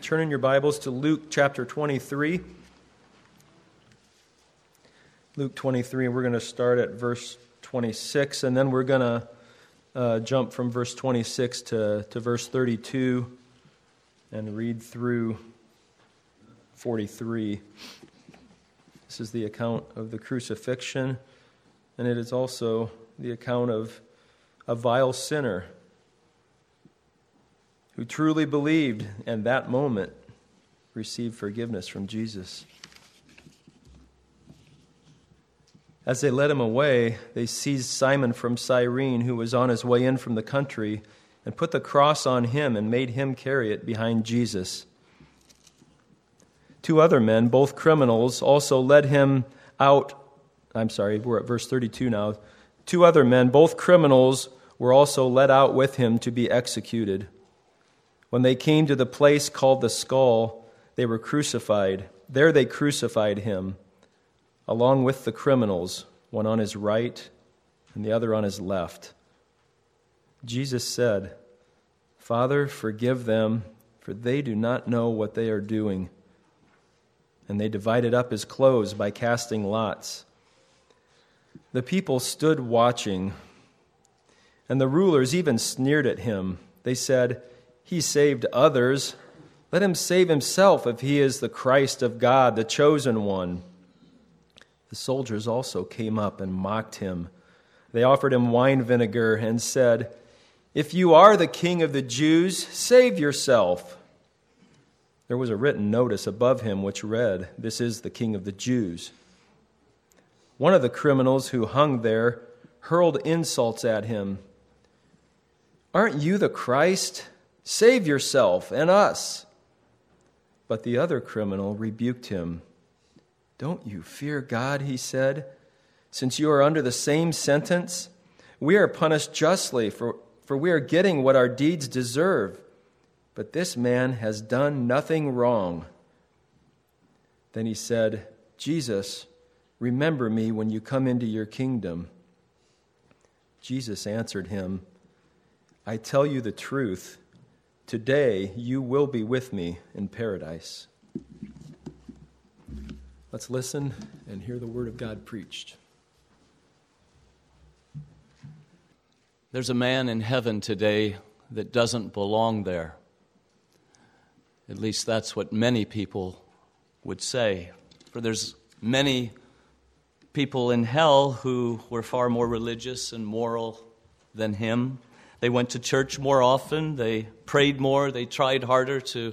turn in your Bibles to Luke chapter 23. Luke 23, we're going to start at verse 26, and then we're going to uh, jump from verse 26 to, to verse 32 and read through 43. This is the account of the crucifixion, and it is also the account of a vile sinner who truly believed and that moment received forgiveness from Jesus. As they led him away, they seized Simon from Cyrene, who was on his way in from the country, and put the cross on him and made him carry it behind Jesus. Two other men, both criminals, also led him out. I'm sorry, we're at verse 32 now. Two other men, both criminals, were also led out with him to be executed. When they came to the place called the skull, they were crucified. There they crucified him, along with the criminals, one on his right and the other on his left. Jesus said, Father, forgive them, for they do not know what they are doing. And they divided up his clothes by casting lots. The people stood watching, and the rulers even sneered at him. They said, he saved others. Let him save himself if he is the Christ of God, the chosen one. The soldiers also came up and mocked him. They offered him wine vinegar and said, If you are the king of the Jews, save yourself. There was a written notice above him which read, This is the king of the Jews. One of the criminals who hung there hurled insults at him. Aren't you the Christ? Save yourself and us. But the other criminal rebuked him. Don't you fear God, he said, since you are under the same sentence? We are punished justly, for, for we are getting what our deeds deserve. But this man has done nothing wrong. Then he said, Jesus, remember me when you come into your kingdom. Jesus answered him, I tell you the truth. Today you will be with me in paradise. Let's listen and hear the word of God preached. There's a man in heaven today that doesn't belong there. At least that's what many people would say. For there's many people in hell who were far more religious and moral than him. They went to church more often, they prayed more, they tried harder to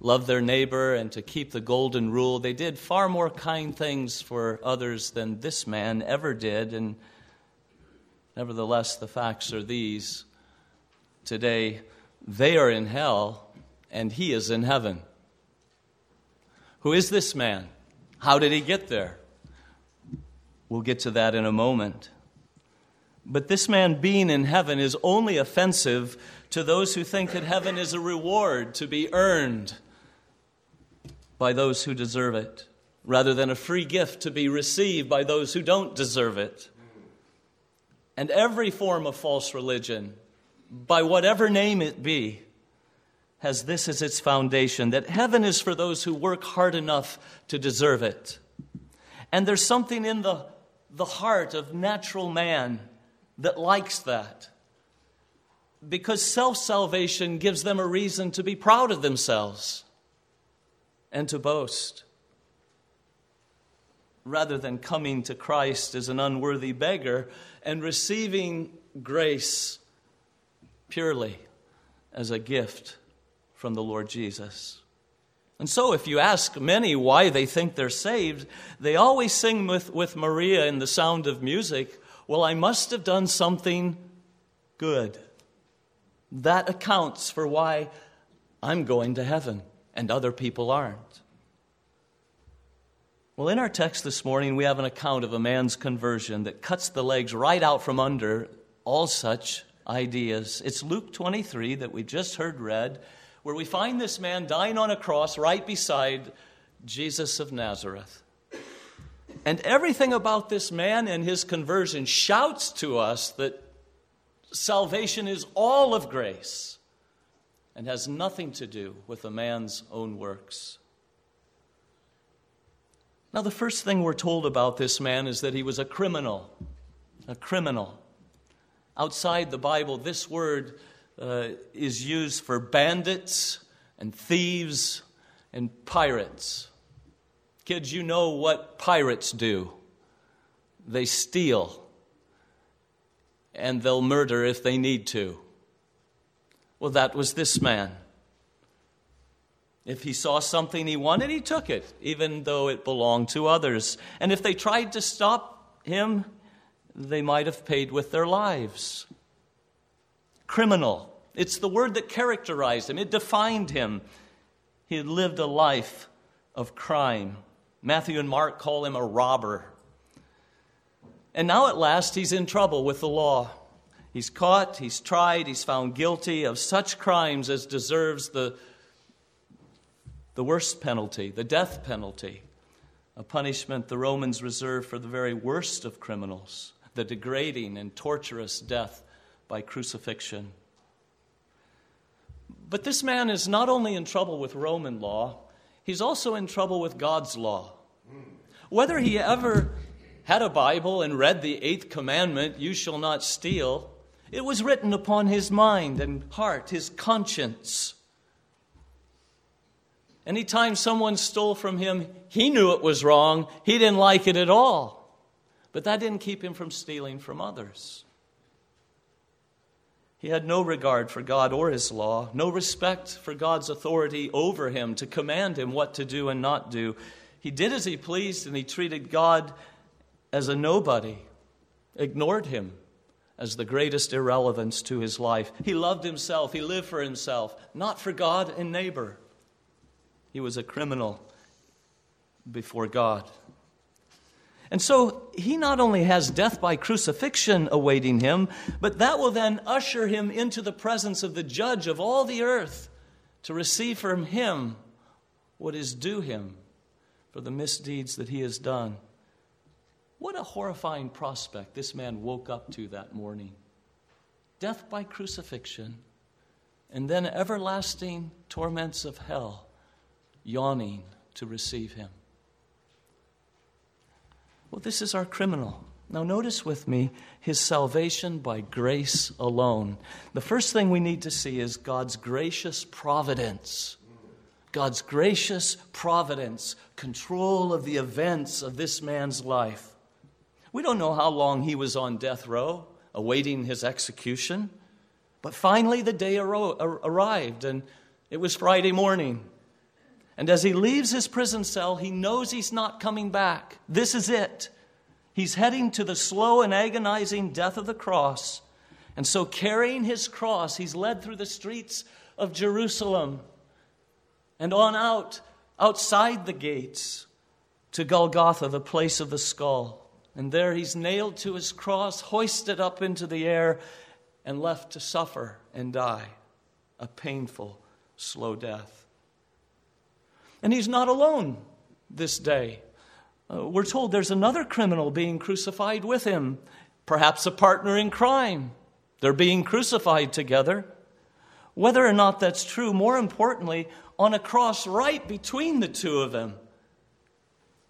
love their neighbor and to keep the golden rule. They did far more kind things for others than this man ever did. And nevertheless, the facts are these. Today, they are in hell and he is in heaven. Who is this man? How did he get there? We'll get to that in a moment. But this man being in heaven is only offensive to those who think that heaven is a reward to be earned by those who deserve it, rather than a free gift to be received by those who don't deserve it. And every form of false religion, by whatever name it be, has this as its foundation that heaven is for those who work hard enough to deserve it. And there's something in the, the heart of natural man that likes that. Because self salvation gives them a reason to be proud of themselves and to boast. Rather than coming to Christ as an unworthy beggar and receiving grace purely as a gift from the Lord Jesus. And so, if you ask many why they think they're saved, they always sing with, with Maria in the sound of music well, I must have done something good. That accounts for why I'm going to heaven and other people aren't. Well, in our text this morning, we have an account of a man's conversion that cuts the legs right out from under all such ideas. It's Luke 23 that we just heard read, where we find this man dying on a cross right beside Jesus of Nazareth. And everything about this man and his conversion shouts to us that salvation is all of grace and has nothing to do with a man's own works. Now, the first thing we're told about this man is that he was a criminal. A criminal. Outside the Bible, this word uh, is used for bandits and thieves and pirates. Kids, you know what pirates do they steal, and they'll murder if they need to. Well, that was this man. If he saw something he wanted, he took it, even though it belonged to others. And if they tried to stop him, they might have paid with their lives. Criminal. It's the word that characterized him, it defined him. He had lived a life of crime. Matthew and Mark call him a robber. And now at last he's in trouble with the law. He's caught, he's tried, he's found guilty of such crimes as deserves the, the worst penalty, the death penalty, a punishment the Romans reserved for the very worst of criminals, the degrading and torturous death by crucifixion. But this man is not only in trouble with Roman law, he's also in trouble with God's law. Whether he ever had a Bible and read the eighth commandment, you shall not steal, it was written upon his mind and heart, his conscience. Anytime someone stole from him, he knew it was wrong. He didn't like it at all. But that didn't keep him from stealing from others. He had no regard for God or his law, no respect for God's authority over him to command him what to do and not do. He did as he pleased, and he treated God as a nobody, ignored him as the greatest irrelevance to his life. He loved himself, he lived for himself, not for God and neighbor. He was a criminal before God. And so he not only has death by crucifixion awaiting him, but that will then usher him into the presence of the judge of all the earth to receive from him what is due him for the misdeeds that he has done. What a horrifying prospect this man woke up to that morning death by crucifixion, and then everlasting torments of hell yawning to receive him. Well, this is our criminal. Now, notice with me his salvation by grace alone. The first thing we need to see is God's gracious providence. God's gracious providence, control of the events of this man's life. We don't know how long he was on death row, awaiting his execution. But finally, the day arrived, and it was Friday morning. And as he leaves his prison cell, he knows he's not coming back. This is it. He's heading to the slow and agonizing death of the cross. And so, carrying his cross, he's led through the streets of Jerusalem and on out, outside the gates, to Golgotha, the place of the skull. And there he's nailed to his cross, hoisted up into the air, and left to suffer and die a painful, slow death. And he's not alone this day. Uh, we're told there's another criminal being crucified with him, perhaps a partner in crime. They're being crucified together. Whether or not that's true, more importantly, on a cross right between the two of them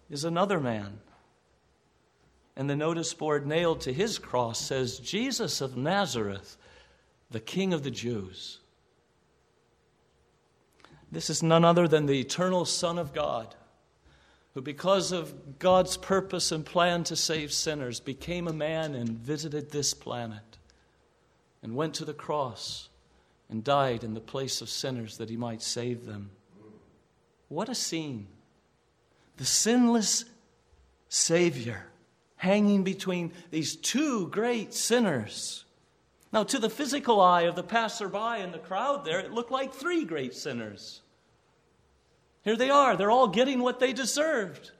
is another man and the notice board nailed to his cross says, Jesus of Nazareth, the King of the Jews. This is none other than the eternal Son of God, who, because of God's purpose and plan to save sinners, became a man and visited this planet and went to the cross and died in the place of sinners that he might save them. What a scene! The sinless Savior hanging between these two great sinners. Now, to the physical eye of the passerby in the crowd there, it looked like three great sinners. Here they are, they're all getting what they deserved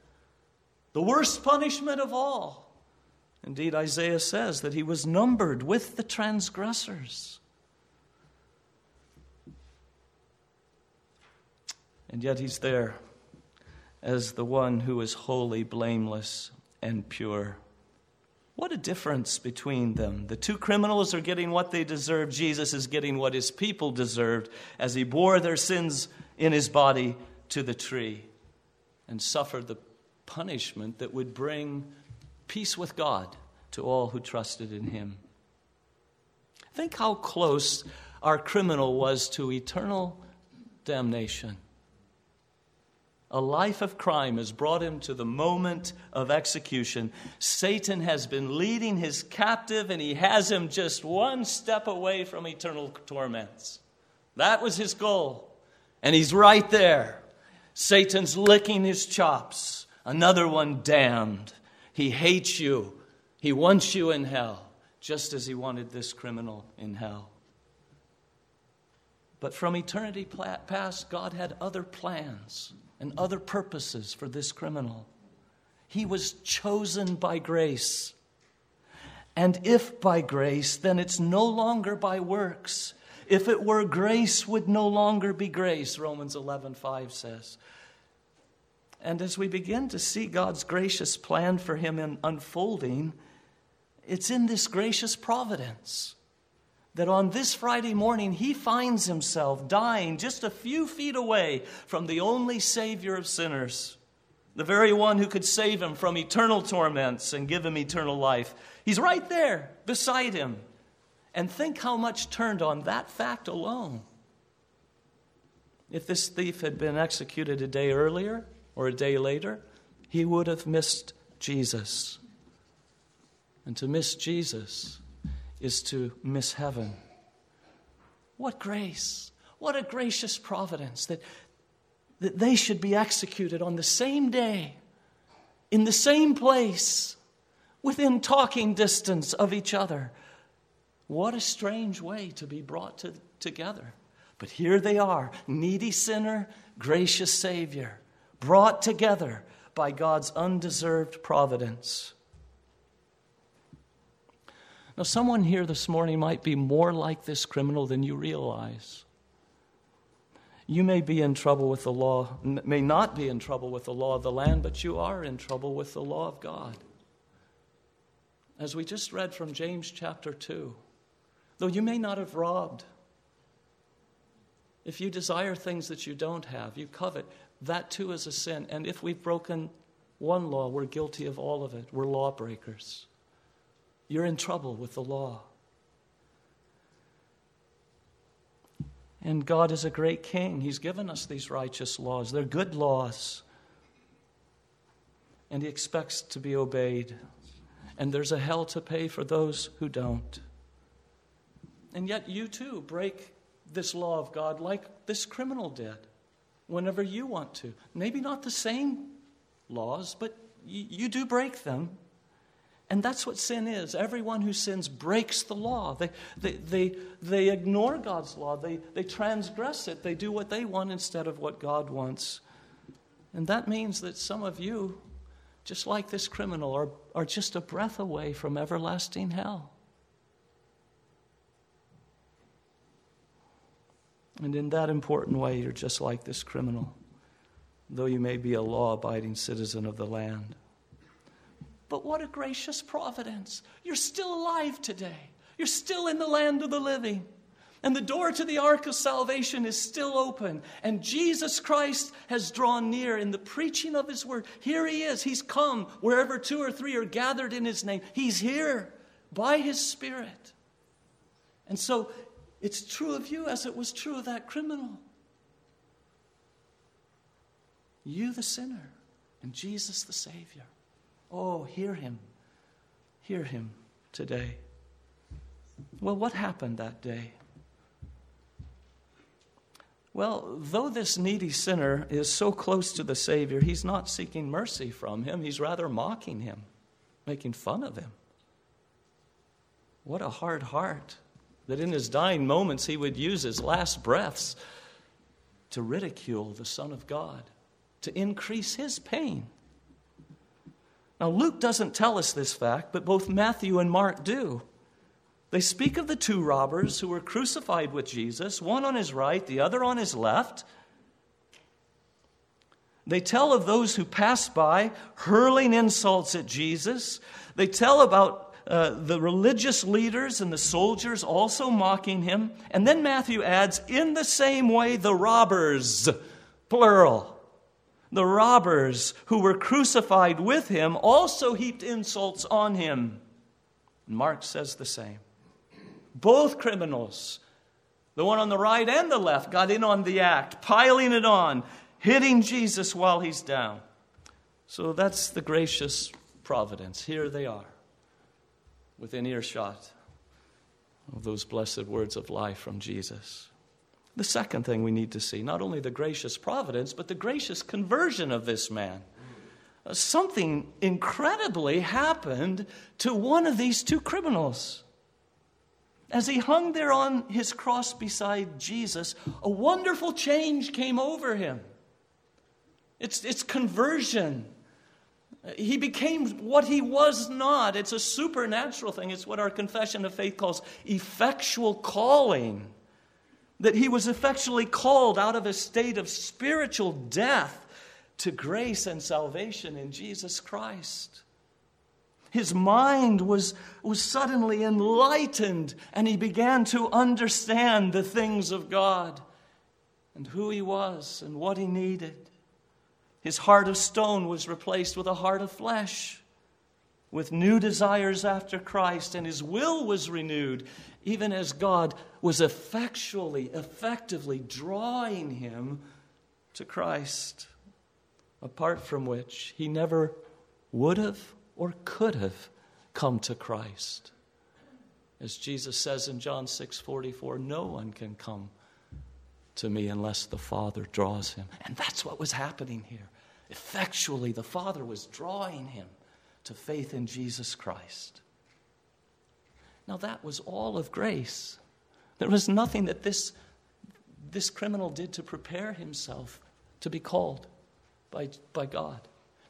the worst punishment of all. Indeed, Isaiah says that he was numbered with the transgressors. And yet he's there as the one who is wholly blameless and pure. What a difference between them. The two criminals are getting what they deserve. Jesus is getting what his people deserved as he bore their sins in his body to the tree and suffered the punishment that would bring peace with God to all who trusted in him. Think how close our criminal was to eternal damnation. A life of crime has brought him to the moment of execution. Satan has been leading his captive, and he has him just one step away from eternal torments. That was his goal. And he's right there. Satan's licking his chops. Another one damned. He hates you. He wants you in hell, just as he wanted this criminal in hell. But from eternity past, God had other plans and other purposes for this criminal. He was chosen by grace. And if by grace, then it's no longer by works. If it were grace, would no longer be grace, Romans 11 5 says. And as we begin to see God's gracious plan for him in unfolding, it's in this gracious providence that on this Friday morning he finds himself dying just a few feet away from the only Savior of sinners, the very one who could save him from eternal torments and give him eternal life. He's right there beside him. And think how much turned on that fact alone. If this thief had been executed a day earlier or a day later, he would have missed Jesus. And to miss Jesus is to miss heaven. What grace! What a gracious providence that, that they should be executed on the same day, in the same place, within talking distance of each other. What a strange way to be brought to, together. But here they are, needy sinner, gracious Savior, brought together by God's undeserved providence. Now, someone here this morning might be more like this criminal than you realize. You may be in trouble with the law, may not be in trouble with the law of the land, but you are in trouble with the law of God. As we just read from James chapter 2, though you may not have robbed, if you desire things that you don't have, you covet, that too is a sin. And if we've broken one law, we're guilty of all of it. We're lawbreakers you're in trouble with the law. And God is a great king. He's given us these righteous laws. They're good laws. And He expects to be obeyed. And there's a hell to pay for those who don't. And yet, you too break this law of God like this criminal did whenever you want to. Maybe not the same laws, but you, you do break them. And that's what sin is. Everyone who sins breaks the law. They, they, they, they ignore God's law, they, they transgress it, they do what they want instead of what God wants. And that means that some of you, just like this criminal, are, are just a breath away from everlasting hell. And in that important way, you're just like this criminal, though you may be a law abiding citizen of the land. But what a gracious providence. You're still alive today. You're still in the land of the living. And the door to the ark of salvation is still open. And Jesus Christ has drawn near in the preaching of his word. Here he is. He's come wherever two or three are gathered in his name. He's here by his Spirit. And so it's true of you as it was true of that criminal. You, the sinner, and Jesus, the Savior. Oh, hear him. Hear him today. Well, what happened that day? Well, though this needy sinner is so close to the Savior, he's not seeking mercy from him. He's rather mocking him, making fun of him. What a hard heart that in his dying moments he would use his last breaths to ridicule the Son of God, to increase his pain. Now, Luke doesn't tell us this fact, but both Matthew and Mark do. They speak of the two robbers who were crucified with Jesus, one on his right, the other on his left. They tell of those who passed by hurling insults at Jesus. They tell about uh, the religious leaders and the soldiers also mocking him. And then Matthew adds, in the same way, the robbers, plural. The robbers who were crucified with him also heaped insults on him. Mark says the same. Both criminals, the one on the right and the left, got in on the act, piling it on, hitting Jesus while he's down. So that's the gracious providence. Here they are, within earshot of those blessed words of life from Jesus. The second thing we need to see not only the gracious providence, but the gracious conversion of this man. Uh, something incredibly happened to one of these two criminals. As he hung there on his cross beside Jesus, a wonderful change came over him. It's, it's conversion. He became what he was not. It's a supernatural thing. It's what our confession of faith calls effectual calling. That he was effectually called out of a state of spiritual death to grace and salvation in Jesus Christ. His mind was, was suddenly enlightened, and he began to understand the things of God and who he was and what he needed. His heart of stone was replaced with a heart of flesh, with new desires after Christ, and his will was renewed, even as God was effectually, effectively drawing him to Christ, apart from which he never would have or could have come to Christ. As Jesus says in John 6:44, no one can come to me unless the Father draws him. And that's what was happening here. Effectually, the Father was drawing him to faith in Jesus Christ. Now, that was all of grace. There was nothing that this, this criminal did to prepare himself to be called by, by God.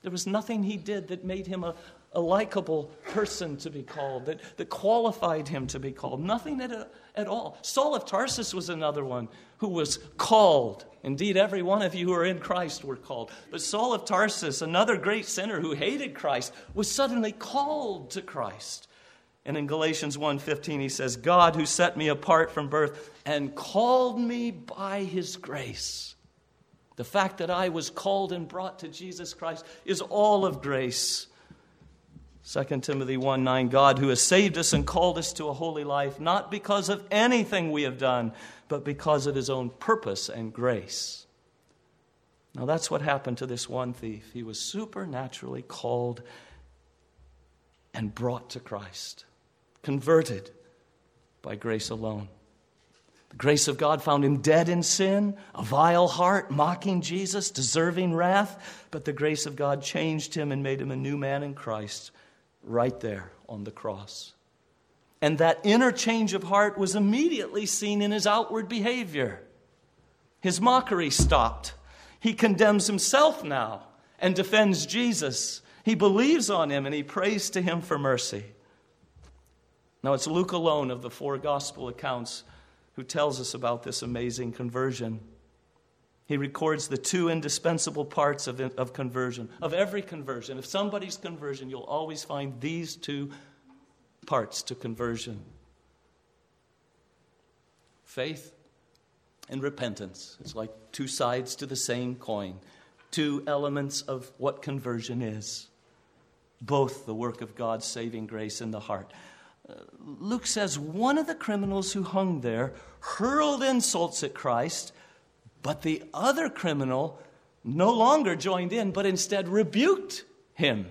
There was nothing he did that made him a, a likable person to be called, that, that qualified him to be called. Nothing at, at all. Saul of Tarsus was another one who was called. Indeed, every one of you who are in Christ were called. But Saul of Tarsus, another great sinner who hated Christ, was suddenly called to Christ. And in Galatians 1:15 he says, "God who set me apart from birth and called me by his grace." The fact that I was called and brought to Jesus Christ is all of grace. 2 Timothy 1 9, God who has saved us and called us to a holy life, not because of anything we have done, but because of his own purpose and grace. Now that's what happened to this one thief. He was supernaturally called and brought to Christ, converted by grace alone. The grace of God found him dead in sin, a vile heart, mocking Jesus, deserving wrath, but the grace of God changed him and made him a new man in Christ right there on the cross. And that inner change of heart was immediately seen in his outward behavior. His mockery stopped. He condemns himself now and defends Jesus. He believes on him and he prays to him for mercy. Now, it's Luke alone of the four gospel accounts who tells us about this amazing conversion. He records the two indispensable parts of, of conversion, of every conversion. If somebody's conversion, you'll always find these two parts to conversion faith and repentance. It's like two sides to the same coin, two elements of what conversion is. Both the work of God's saving grace in the heart. Uh, Luke says one of the criminals who hung there hurled insults at Christ but the other criminal no longer joined in, but instead rebuked him.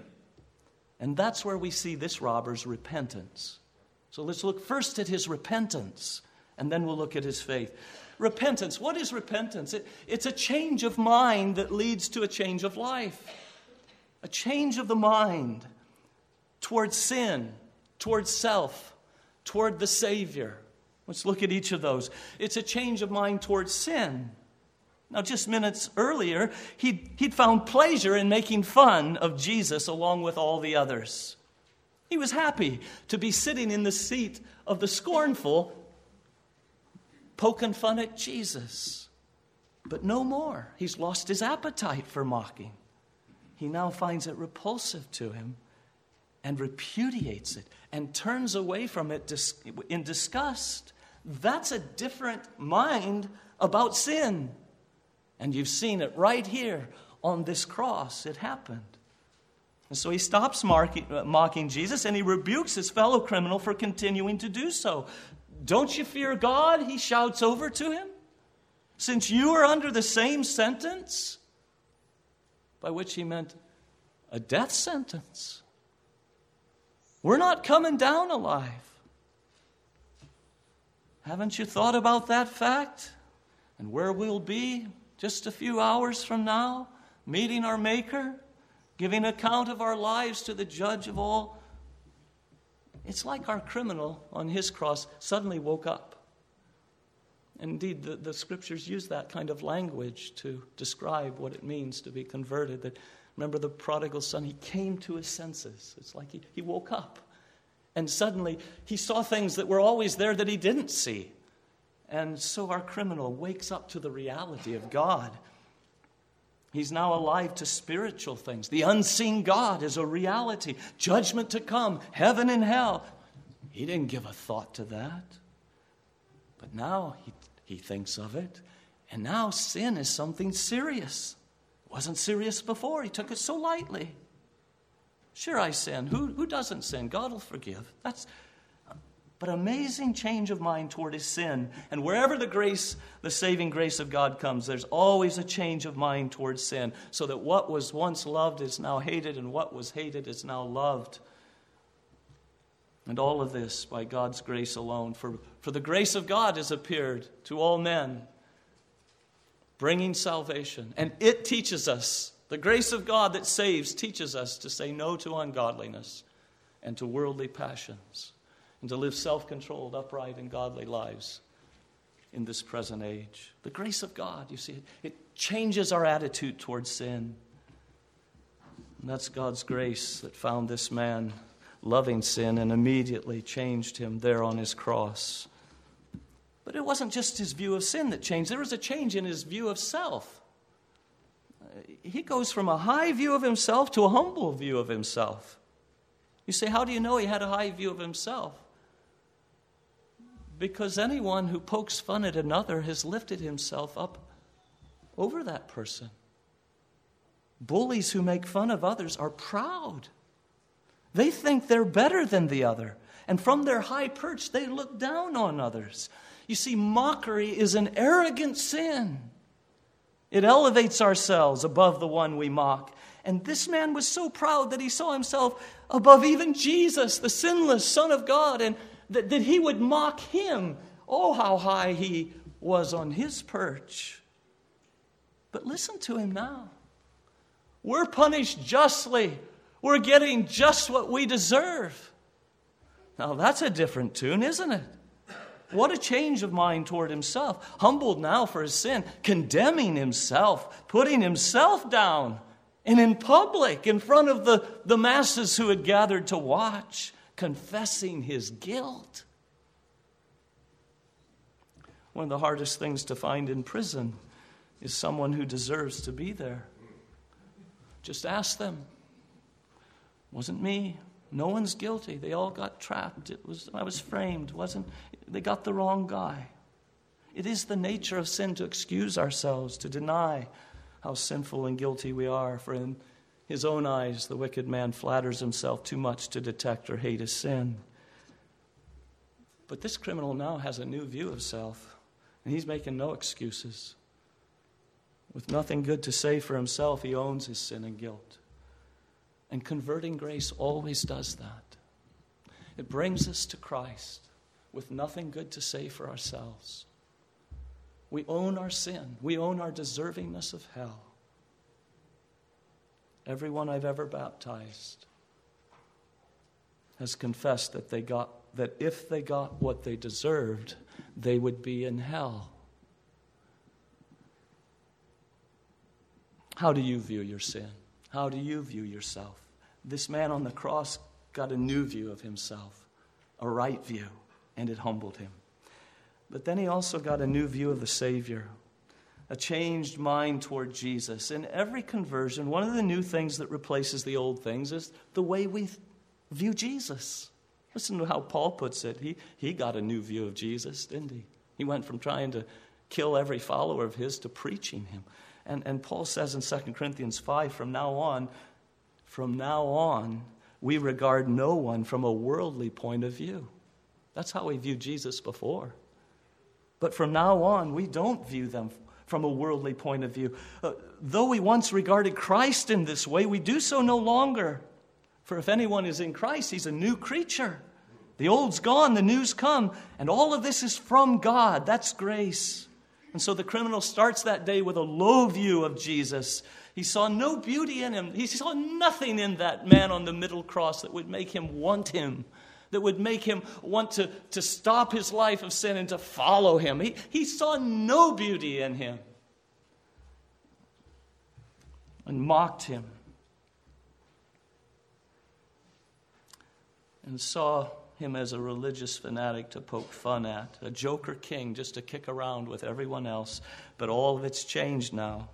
And that's where we see this robber's repentance. So let's look first at his repentance, and then we'll look at his faith. Repentance. What is repentance? It, it's a change of mind that leads to a change of life. A change of the mind towards sin, towards self, toward the Savior. Let's look at each of those. It's a change of mind towards sin. Now, just minutes earlier, he'd, he'd found pleasure in making fun of Jesus along with all the others. He was happy to be sitting in the seat of the scornful, poking fun at Jesus. But no more. He's lost his appetite for mocking. He now finds it repulsive to him and repudiates it and turns away from it in disgust. That's a different mind about sin. And you've seen it right here on this cross. It happened. And so he stops mocking, Jesus and he rebukes his fellow criminal for continuing to do so. Don't you fear God? He shouts over to him. Since you are under the same sentence, by which he meant a death sentence. We're not coming down alive. Haven't you thought about that fact? And where we'll be just a few hours from now, meeting our Maker, giving account of our lives to the judge of all. It's like our criminal on his cross suddenly woke up. Indeed, the, the scriptures use that kind of language to describe what it means to be converted. That remember the prodigal son, he came to his senses. It's like he, he woke up. And suddenly he saw things that were always there that he didn't see. And so our criminal wakes up to the reality of God. He's now alive to spiritual things. The unseen God is a reality. Judgment to come, heaven and hell. He didn't give a thought to that. But now he, he thinks of it. And now sin is something serious. Wasn't serious before. He took it so lightly. Sure, I sin. Who, who doesn't sin? God will forgive. That's, but amazing change of mind toward his sin. And wherever the grace, the saving grace of God comes, there's always a change of mind toward sin. So that what was once loved is now hated, and what was hated is now loved. And all of this by God's grace alone. For, for the grace of God has appeared to all men, bringing salvation. And it teaches us the grace of God that saves teaches us to say no to ungodliness and to worldly passions and to live self controlled, upright, and godly lives in this present age. The grace of God, you see, it changes our attitude towards sin. And that's God's grace that found this man loving sin and immediately changed him there on his cross. But it wasn't just his view of sin that changed, there was a change in his view of self he goes from a high view of himself to a humble view of himself. You say, How do you know he had a high view of himself? Because anyone who pokes fun at another has lifted himself up over that person. Bullies who make fun of others are proud. They think they're better than the other. And from their high perch, they look down on others. You see, mockery is an arrogant sin. It elevates ourselves above the one we mock. And this man was so proud that he saw himself above even Jesus, the sinless Son of God, and that, that he would mock him. Oh, how high he was on his perch. But listen to him now. We're punished justly, we're getting just what we deserve. Now, that's a different tune, isn't it? What a change of mind toward himself. Humbled now for his sin, condemning himself, putting himself down, and in public, in front of the, the masses who had gathered to watch, confessing his guilt. One of the hardest things to find in prison is someone who deserves to be there. Just ask them. Wasn't me. No one's guilty. They all got trapped. It was I was framed. wasn't they got the wrong guy. It is the nature of sin to excuse ourselves, to deny how sinful and guilty we are. For in his own eyes, the wicked man flatters himself too much to detect or hate his sin. But this criminal now has a new view of self, and he's making no excuses. With nothing good to say for himself, he owns his sin and guilt. And converting grace always does that. It brings us to Christ with nothing good to say for ourselves. We own our sin, we own our deservingness of hell. Everyone I've ever baptized has confessed that they got that if they got what they deserved, they would be in hell. How do you view your sin? How do you view yourself? This man on the cross got a new view of himself, a right view and it humbled him. But then he also got a new view of the Savior, a changed mind toward Jesus. In every conversion, one of the new things that replaces the old things is the way we view Jesus. Listen to how Paul puts it. He, he got a new view of Jesus, didn't he? He went from trying to kill every follower of his to preaching him. And, and Paul says in 2 Corinthians 5 from now on, from now on, we regard no one from a worldly point of view. That's how we viewed Jesus before. But from now on, we don't view them from a worldly point of view. Uh, though we once regarded Christ in this way, we do so no longer. For if anyone is in Christ, he's a new creature. The old's gone, the new's come, and all of this is from God. That's grace. And so the criminal starts that day with a low view of Jesus. He saw no beauty in him. He saw nothing in that man on the middle cross that would make him want him, that would make him want to, to stop his life of sin and to follow him. He, he saw no beauty in him and mocked him and saw him as a religious fanatic to poke fun at, a joker king just to kick around with everyone else. But all of it's changed now.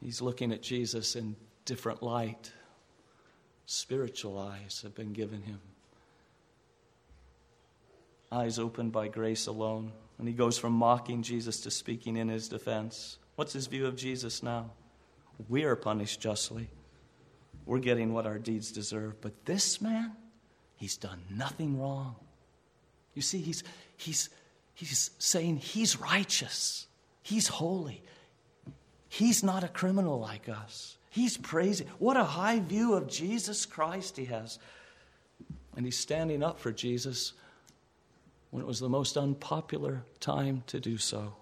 He's looking at Jesus in different light. Spiritual eyes have been given him. Eyes opened by grace alone. And he goes from mocking Jesus to speaking in his defense. What's his view of Jesus now? We are punished justly. We're getting what our deeds deserve. But this man, He's done nothing wrong. You see, he's, he's, he's saying he's righteous, he's holy. He's not a criminal like us. He's praising. What a high view of Jesus Christ he has. And he's standing up for Jesus when it was the most unpopular time to do so,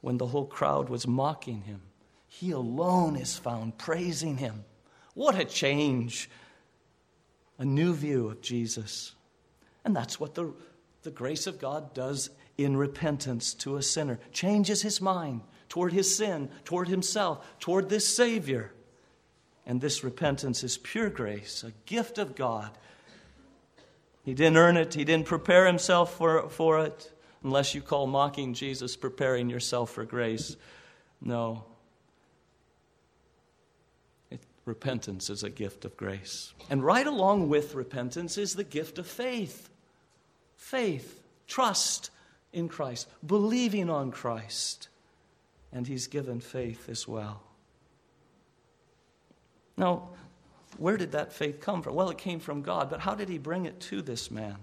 when the whole crowd was mocking him. He alone is found praising him. What a change a new view of Jesus. And that's what the, the grace of God does in repentance to a sinner changes his mind toward his sin, toward himself, toward this Savior. And this repentance is pure grace, a gift of God. He didn't earn it, he didn't prepare himself for, for it, unless you call mocking Jesus preparing yourself for grace. No, repentance is a gift of grace. And right along with repentance is the gift of faith. Faith, trust in Christ, believing on Christ. And he's given faith as well. Now, where did that faith come from? Well, it came from God, but how did he bring it to this man?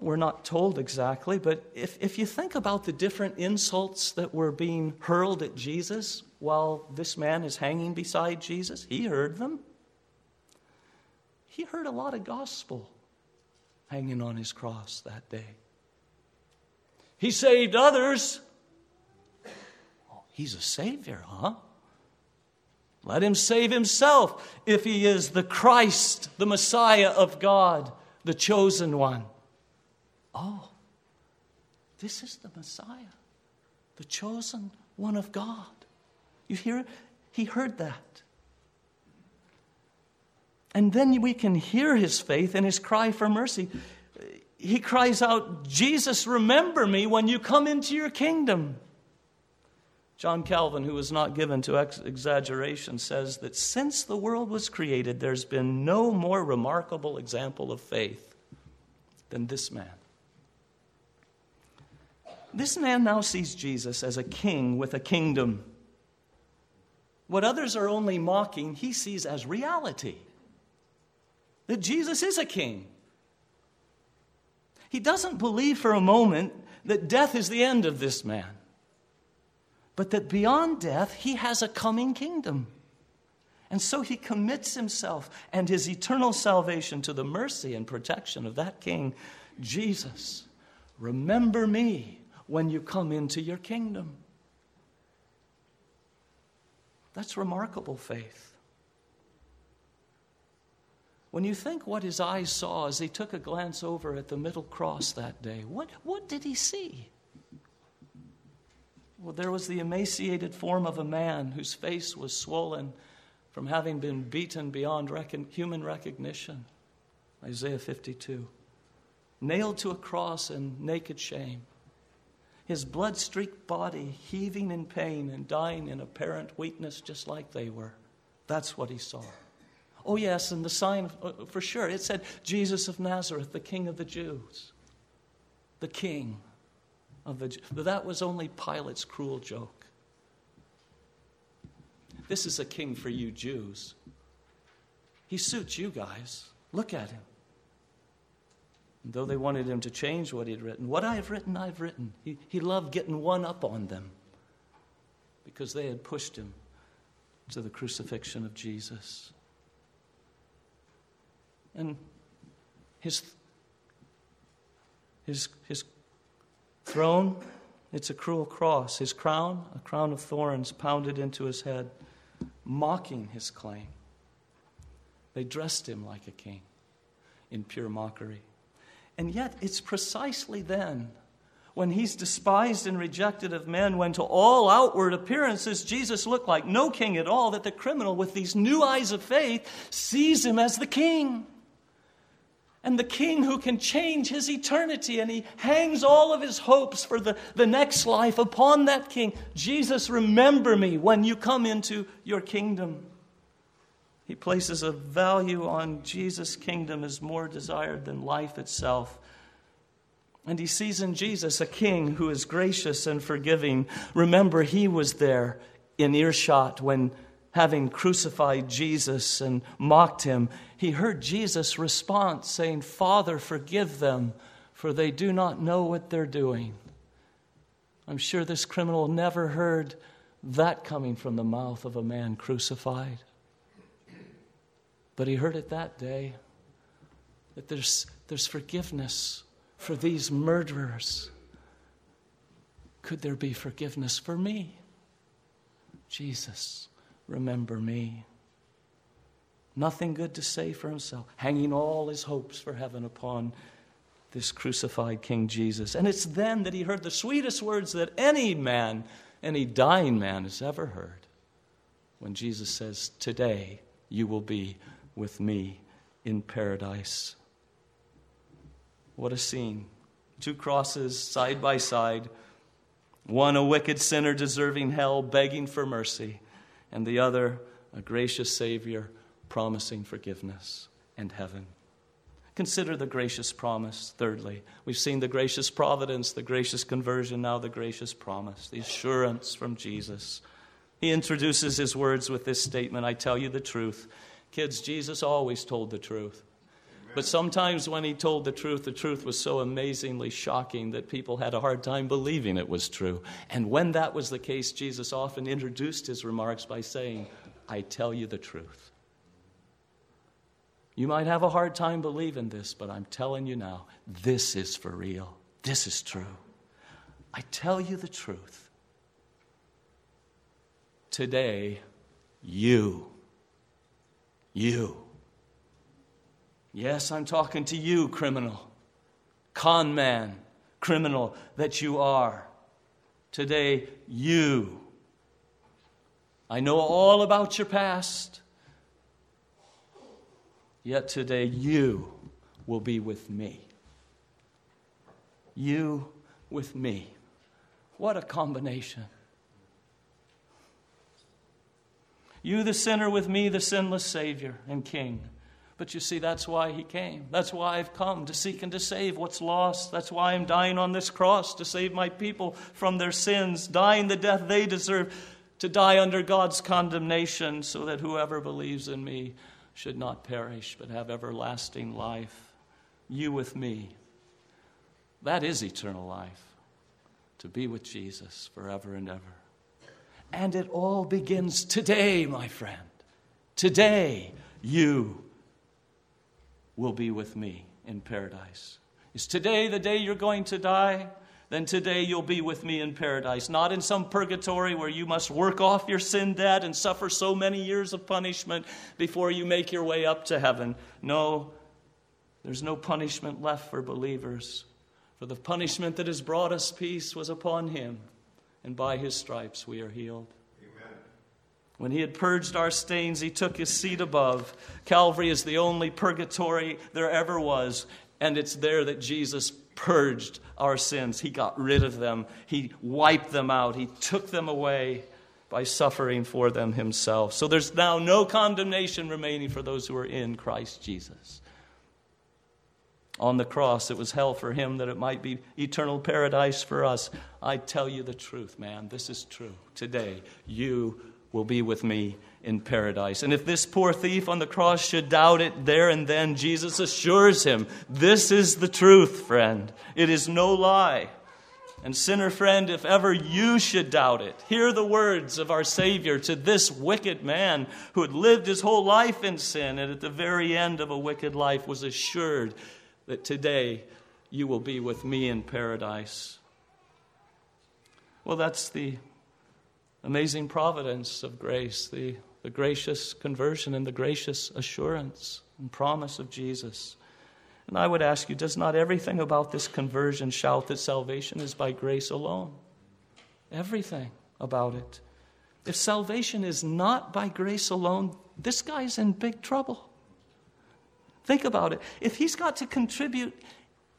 We're not told exactly, but if, if you think about the different insults that were being hurled at Jesus while this man is hanging beside Jesus, he heard them. He heard a lot of gospel hanging on his cross that day. He saved others. Oh, he's a savior, huh? Let him save himself if he is the Christ, the Messiah of God, the chosen one. Oh, this is the Messiah, the chosen one of God. You hear? He heard that. And then we can hear his faith and his cry for mercy. He cries out, Jesus, remember me when you come into your kingdom. John Calvin, who was not given to ex- exaggeration, says that since the world was created, there's been no more remarkable example of faith than this man. This man now sees Jesus as a king with a kingdom. What others are only mocking, he sees as reality that Jesus is a king. He doesn't believe for a moment that death is the end of this man, but that beyond death, he has a coming kingdom. And so he commits himself and his eternal salvation to the mercy and protection of that king, Jesus. Remember me when you come into your kingdom. That's remarkable faith. When you think what his eyes saw as he took a glance over at the middle cross that day, what, what did he see? Well, there was the emaciated form of a man whose face was swollen from having been beaten beyond recon- human recognition. Isaiah 52. Nailed to a cross in naked shame his blood streaked body heaving in pain and dying in apparent weakness, just like they were. That's what he saw. Oh, yes, and the sign, uh, for sure, it said Jesus of Nazareth, the King of the Jews. The King of the But that was only Pilate's cruel joke. This is a king for you Jews. He suits you guys. Look at him. And though they wanted him to change what he'd written, what I've written, I've written. He, he loved getting one up on them because they had pushed him to the crucifixion of Jesus. And his, his, his throne, it's a cruel cross. His crown, a crown of thorns pounded into his head, mocking his claim. They dressed him like a king in pure mockery. And yet, it's precisely then, when he's despised and rejected of men, when to all outward appearances Jesus looked like no king at all, that the criminal, with these new eyes of faith, sees him as the king. And the king who can change his eternity, and he hangs all of his hopes for the, the next life upon that king. Jesus, remember me when you come into your kingdom. He places a value on Jesus' kingdom as more desired than life itself. And he sees in Jesus a king who is gracious and forgiving. Remember, he was there in earshot when, having crucified Jesus and mocked him, he heard Jesus' response saying, Father, forgive them, for they do not know what they're doing. I'm sure this criminal never heard that coming from the mouth of a man crucified. But he heard it that day that there's, there's forgiveness for these murderers. Could there be forgiveness for me? Jesus, remember me. Nothing good to say for himself, hanging all his hopes for heaven upon this crucified King Jesus. And it's then that he heard the sweetest words that any man, any dying man, has ever heard when Jesus says, Today you will be with me in paradise. What a scene. Two crosses side by side. One, a wicked sinner deserving hell, begging for mercy, and the other, a gracious Savior promising forgiveness and heaven. Consider the gracious promise, thirdly. We've seen the gracious providence, the gracious conversion, now the gracious promise, the assurance from Jesus. He introduces his words with this statement I tell you the truth. Kids, Jesus always told the truth. But sometimes when he told the truth, the truth was so amazingly shocking that people had a hard time believing it was true. And when that was the case, Jesus often introduced his remarks by saying, I tell you the truth. You might have a hard time believing this, but I'm telling you now, this is for real. This is true. I tell you the truth. Today, you you. Yes, I'm talking to you, criminal, con man, criminal that you are. Today, you. I know all about your past, yet today you will be with me. You with me. What a combination. You, the sinner, with me, the sinless Savior and King. But you see, that's why He came. That's why I've come to seek and to save what's lost. That's why I'm dying on this cross to save my people from their sins, dying the death they deserve, to die under God's condemnation, so that whoever believes in me should not perish but have everlasting life. You with me. That is eternal life, to be with Jesus forever and ever. And it all begins today, my friend. Today, you will be with me in paradise. Is today the day you're going to die? Then today you'll be with me in paradise. Not in some purgatory where you must work off your sin debt and suffer so many years of punishment before you make your way up to heaven. No, there's no punishment left for believers. For the punishment that has brought us peace was upon him and by his stripes we are healed. When he had purged our stains, he took his seat above. Calvary is the only purgatory there ever was, and it's there that Jesus purged our sins. He got rid of them, he wiped them out, he took them away. by suffering for them himself. So there's now no condemnation remaining for those who are in Christ Jesus. On the cross, it was hell for him that it might be eternal paradise for us. I tell you the truth, man. This is true. Today, you will be with me in paradise. And if this poor thief on the cross should doubt it there and then, Jesus assures him this is the truth, friend. It is no lie. And, sinner friend, if ever you should doubt it, hear the words of our Savior to this wicked man who had lived his whole life in sin and at the very end of a wicked life was assured that today you will be with me in paradise. Well, that's the amazing providence of grace, the, the gracious conversion and the gracious assurance and promise of Jesus. And I would ask you, does not everything about this conversion shout that salvation is by grace alone? Everything about it. If salvation is not by grace alone, this guy's in big trouble. Think about it. If he's got to contribute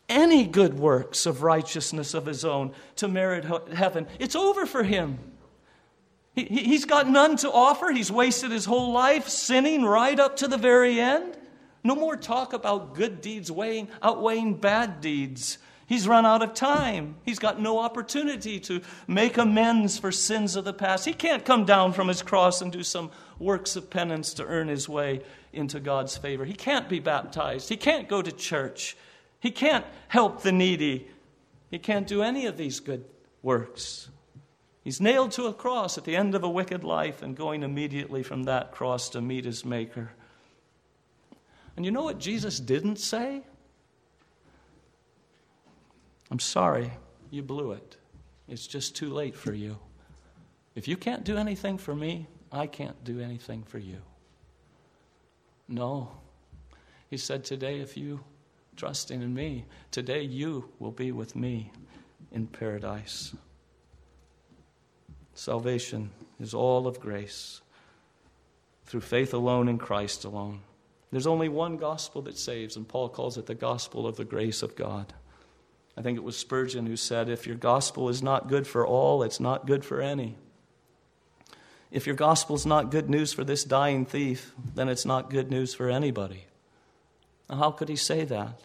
any good works of righteousness of his own to merit heaven, it's over for him. He, he's got none to offer. He's wasted his whole life sinning right up to the very end. No more talk about good deeds weighing, outweighing bad deeds. He's run out of time. He's got no opportunity to make amends for sins of the past. He can't come down from his cross and do some works of penance to earn his way into God's favor. He can't be baptized. He can't go to church. He can't help the needy. He can't do any of these good works. He's nailed to a cross at the end of a wicked life and going immediately from that cross to meet his Maker. And you know what Jesus didn't say? I'm sorry, you blew it. It's just too late for you. If you can't do anything for me, I can't do anything for you. No. He said, Today, if you trusting in me, today you will be with me in paradise. Salvation is all of grace through faith alone in Christ alone. There's only one gospel that saves, and Paul calls it the gospel of the grace of God. I think it was Spurgeon who said, If your gospel is not good for all, it's not good for any. If your gospel is not good news for this dying thief, then it's not good news for anybody. Now, how could he say that?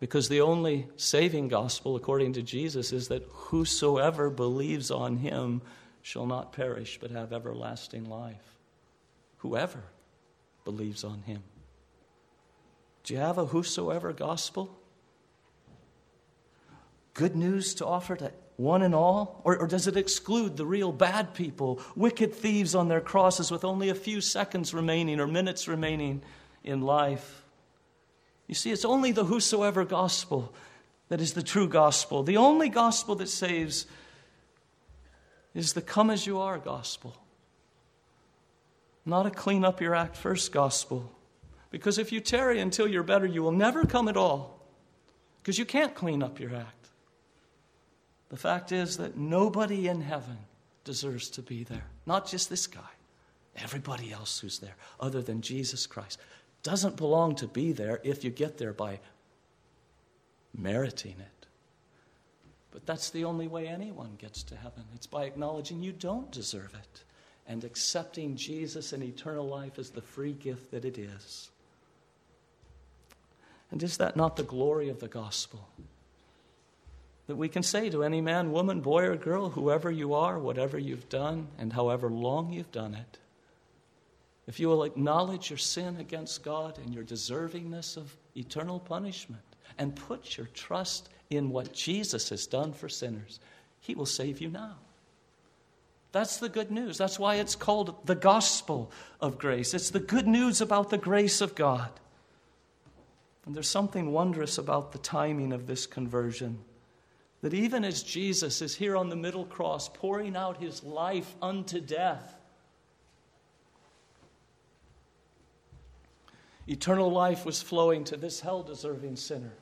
Because the only saving gospel, according to Jesus, is that whosoever believes on him shall not perish but have everlasting life. Whoever believes on him. Do you have a whosoever gospel? Good news to offer to one and all? Or, or, does it exclude the real bad people, wicked thieves on their crosses with only a few seconds remaining or minutes remaining in life? You see, it's only the whosoever gospel that is the true gospel. The only gospel that saves is the come as you are gospel, not a clean up your act first gospel. Because if you tarry until you're better, you will never come at all. Because you can't clean up your act. The fact is that nobody in heaven deserves to be there. Not just this guy, everybody else who's there, other than Jesus Christ doesn't belong to be there if you get there by meriting it. But that's the only way anyone gets to heaven. It's by acknowledging you don't deserve it and accepting Jesus and eternal life as the free gift that it is. And is that not the glory of the gospel? That we can say to any man, woman, boy, or girl, whoever you are, whatever you've done, and however long you've done it, if you will acknowledge your sin against God and your deservingness of eternal punishment and put your trust in what Jesus has done for sinners, He will save you now. That's the good news. That's why it's called the gospel of grace. It's the good news about the grace of God. And there's something wondrous about the timing of this conversion. That even as Jesus is here on the middle cross, pouring out his life unto death, Eternal life was flowing to this hell deserving sinner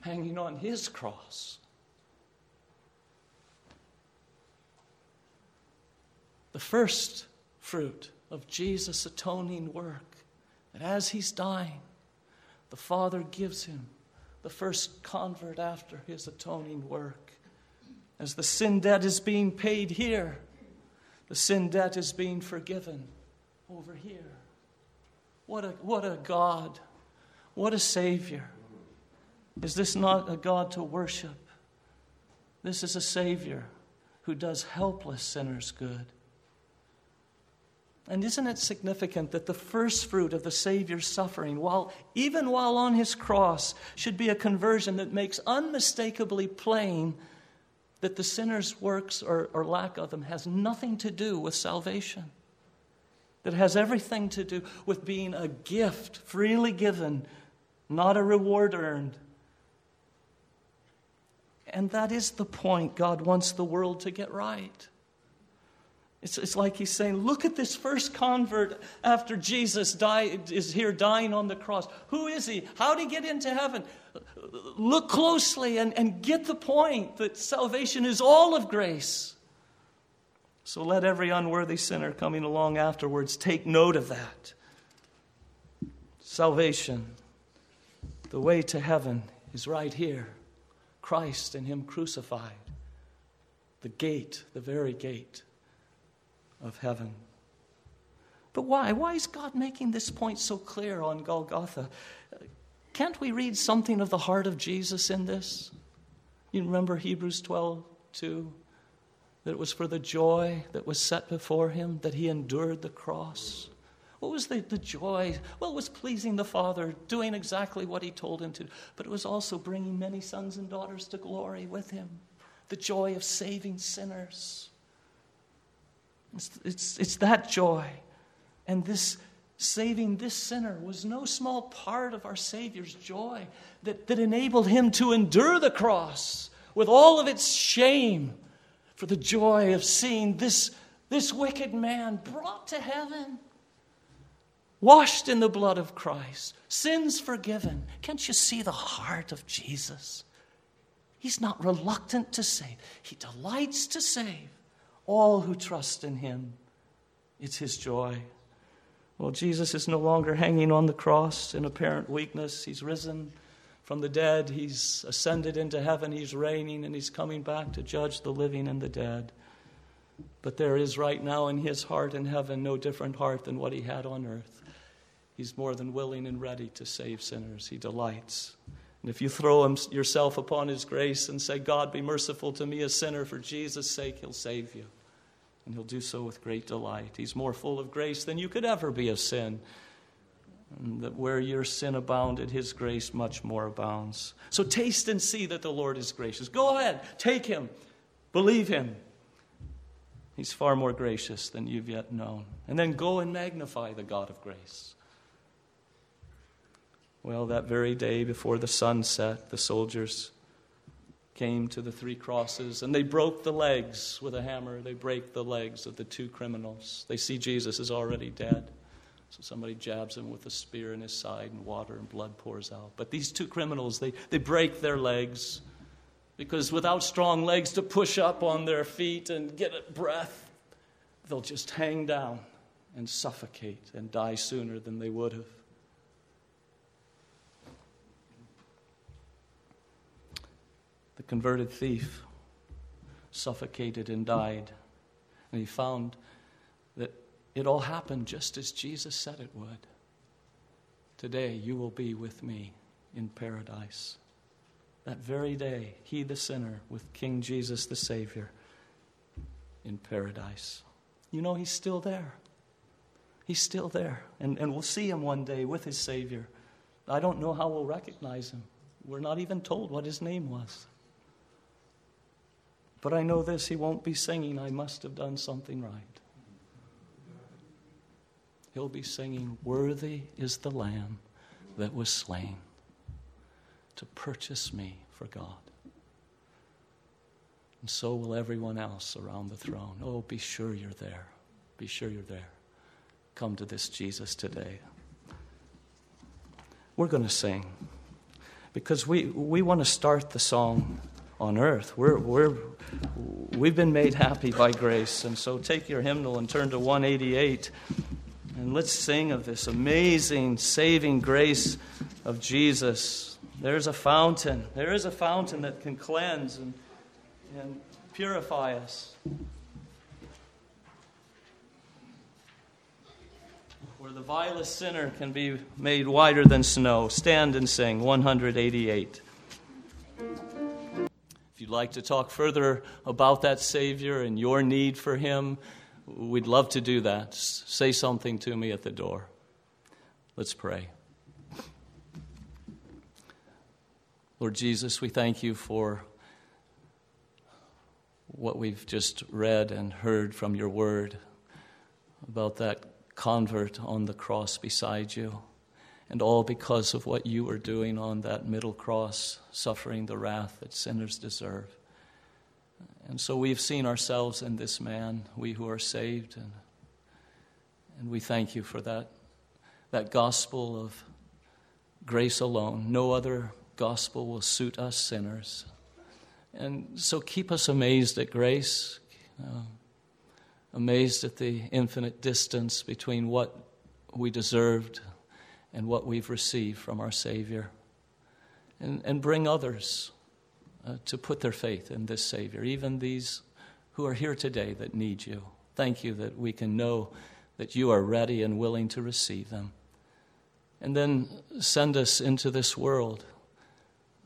hanging on his cross. The first fruit of Jesus' atoning work, that as he's dying, the Father gives him the first convert after his atoning work. As the sin debt is being paid here, The sin debt is being forgiven over here. What a, what a God. What a Savior. Is this not a God to worship? This is a Savior who does helpless sinners good. And isn't it significant that the first fruit of the Savior's suffering, while even while on his cross, should be a conversion that makes unmistakably plain that the sinner's works or, or lack of them has nothing to do with salvation? That has everything to do with being a gift freely given, not a reward earned. And that is the point God wants the world to get right. It's, it's like he's saying, look at this first convert after Jesus die, is here dying on the cross. Who is he? How did he get into heaven? Look closely and, and get the point that salvation is all of grace. So let every unworthy sinner coming along afterwards take note of that. Salvation, the way to heaven, is right here Christ and Him crucified. The gate, the very gate of heaven. But why? Why is God making this point so clear on Golgotha? Can't we read something of the heart of Jesus in this? You remember Hebrews 12, 2? That it was for the joy that was set before him that he endured the cross. What was the, the joy? Well, it was pleasing the Father, doing exactly what he told him to, but it was also bringing many sons and daughters to glory with him. The joy of saving sinners. It's, it's, it's that joy. And this saving this sinner was no small part of our Savior's joy that, that enabled him to endure the cross with all of its shame for the joy of seeing this, this wicked man brought to heaven, washed in the blood of Christ, sins forgiven. Can't you see the heart of Jesus? He's not reluctant to save, he delights to save all who trust in him. It's his joy. Well, Jesus is no longer hanging on the cross in apparent weakness. He's risen from the dead, he's ascended into heaven, he's reigning, and he's coming back to judge the living and the dead. But there is right now in his heart in heaven no different heart than what he had on earth. He's more than willing and ready to save sinners. He delights. And if you throw him, yourself upon his grace and say, God, be merciful to me, a sinner, for Jesus' sake, he'll save you. And he'll do so with great delight. He's more full of grace than you could ever be of sin. And that where your sin abounded, his grace much more abounds. So taste and see that the Lord is gracious. Go ahead, take him, believe him. He's far more gracious than you've yet known. And then go and magnify the God of grace. Well, that very day before the sun set, the soldiers came to the three crosses and they broke the legs with a hammer. They break the legs of the two criminals. They see Jesus is already dead. So somebody jabs him with a spear in his side, and water and blood pours out. But these two criminals, they, they break their legs because without strong legs to push up on their feet and get a breath, they'll just hang down and suffocate and die sooner than they would have. The converted thief suffocated and died. And he found it all happened just as Jesus said it would. Today you will be with me in paradise. That very day, he, the sinner, with King Jesus, the Savior, in paradise. You know, he's still there. He's still there. And, and we'll see him one day with his Savior. I don't know how we'll recognize him. We're not even told what his name was. But I know this he won't be singing, I must have done something right. He'll be singing, Worthy is the Lamb that was slain to purchase me for God. And so will everyone else around the throne. Oh, be sure you're there. Be sure you're there. Come to this Jesus today. We're going to sing because we, we want to start the song on earth. We're, we're, we've been made happy by grace. And so take your hymnal and turn to 188. And let's sing of this amazing saving grace of Jesus. There's a fountain. There is a fountain that can cleanse and, and purify us. where the vilest sinner can be made whiter than snow. Stand and sing 188. If you'd like to talk further about that Savior and your need for Him, we'd love to do that. Say something to me at the door. Let's pray. Lord Jesus, we thank you for what we've just read and heard from your word about that convert on the cross beside you, and all because of what you were doing on that middle cross, suffering the wrath that sinners deserve. And so we've seen ourselves in this man, we who are saved, and, and we thank you for that, that gospel of grace alone. No other gospel will suit us sinners. And so keep us amazed at grace, uh, amazed at the infinite distance between what we deserved and what we've received from our Savior. And, and bring others uh, to put their faith in this Savior, even these who are here today that need you. Thank you that we can know that you are ready and willing to receive them. And then send us into this world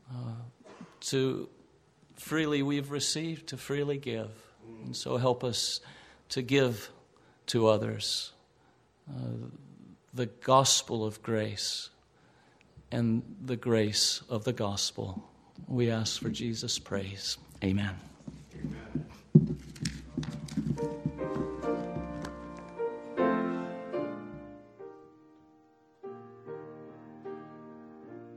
uh, to freely we've received, to freely give. And so help us to give to others uh, the gospel of grace and the grace of the gospel. We ask for Jesus' praise. Amen. Amen.